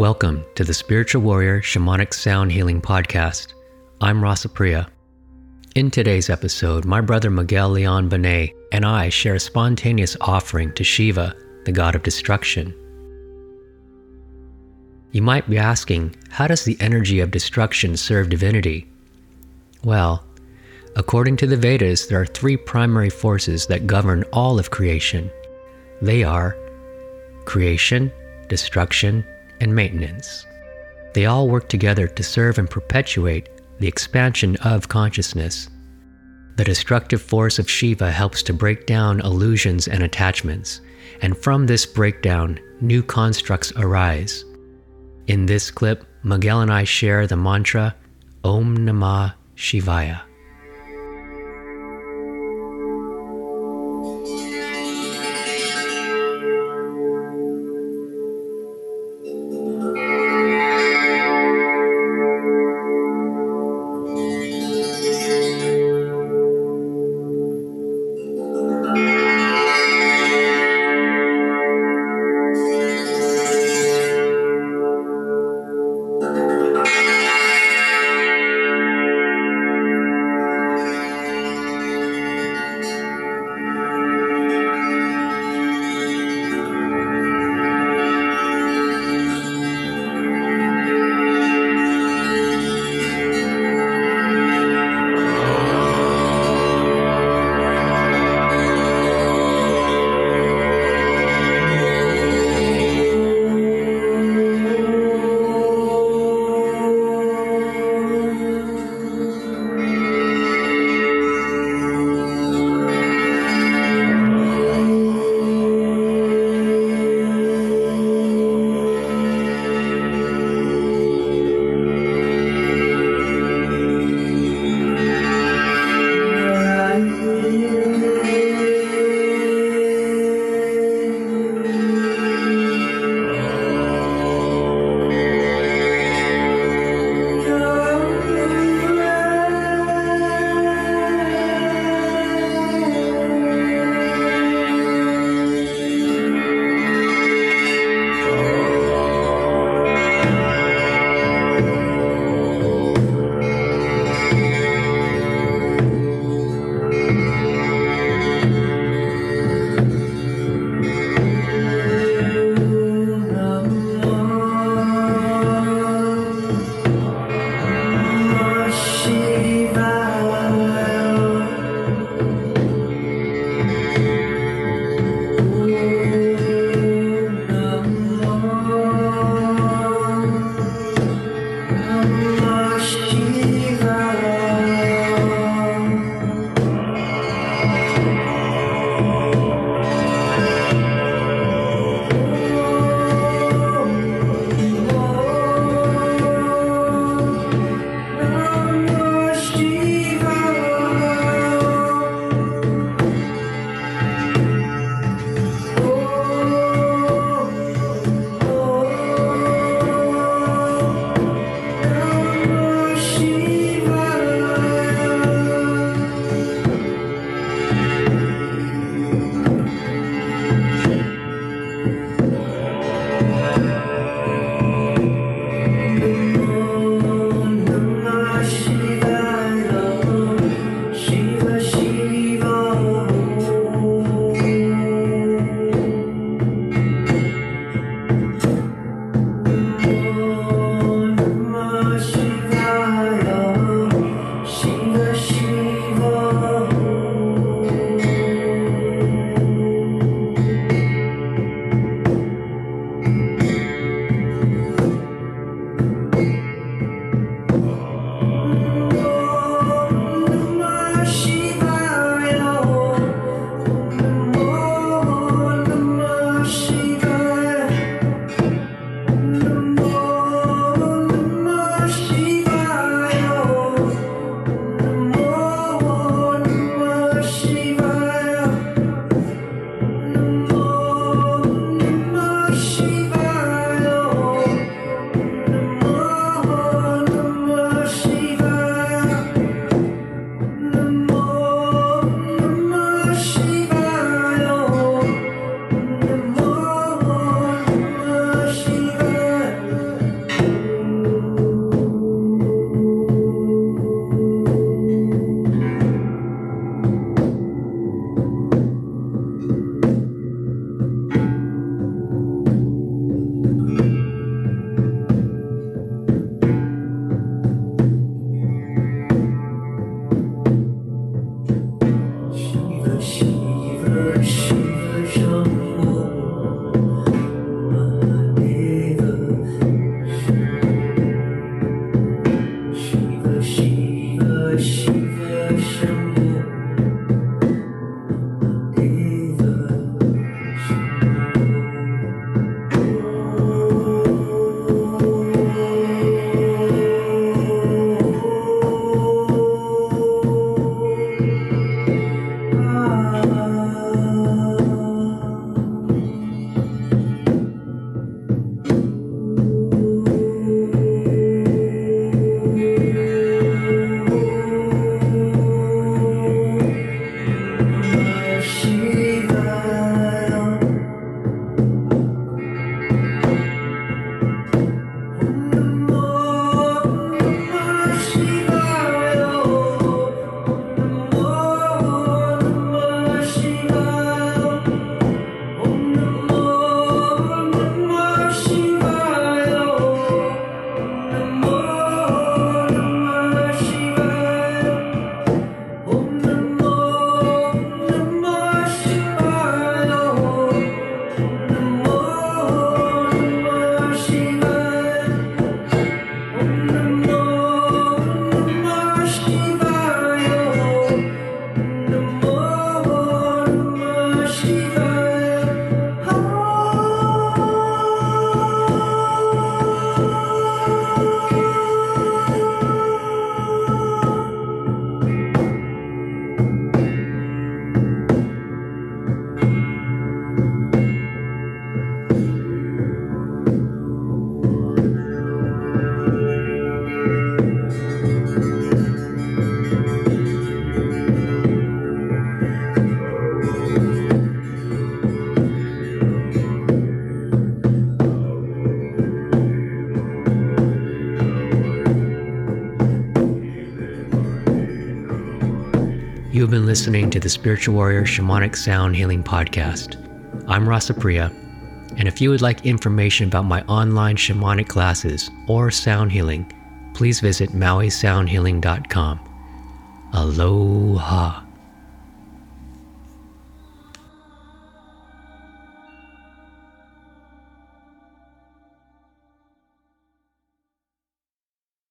Welcome to the Spiritual Warrior Shamanic Sound Healing Podcast. I'm Rasa Priya. In today's episode, my brother Miguel Leon Bonnet and I share a spontaneous offering to Shiva, the god of destruction. You might be asking, how does the energy of destruction serve divinity? Well, according to the Vedas, there are three primary forces that govern all of creation. They are creation, destruction, and maintenance. They all work together to serve and perpetuate the expansion of consciousness. The destructive force of Shiva helps to break down illusions and attachments, and from this breakdown, new constructs arise. In this clip, Miguel and I share the mantra Om Namah Shivaya. Listening to the Spiritual Warrior Shamanic Sound Healing Podcast. I'm Rasa Priya, and if you would like information about my online shamanic classes or sound healing, please visit mauisoundhealing.com. Aloha.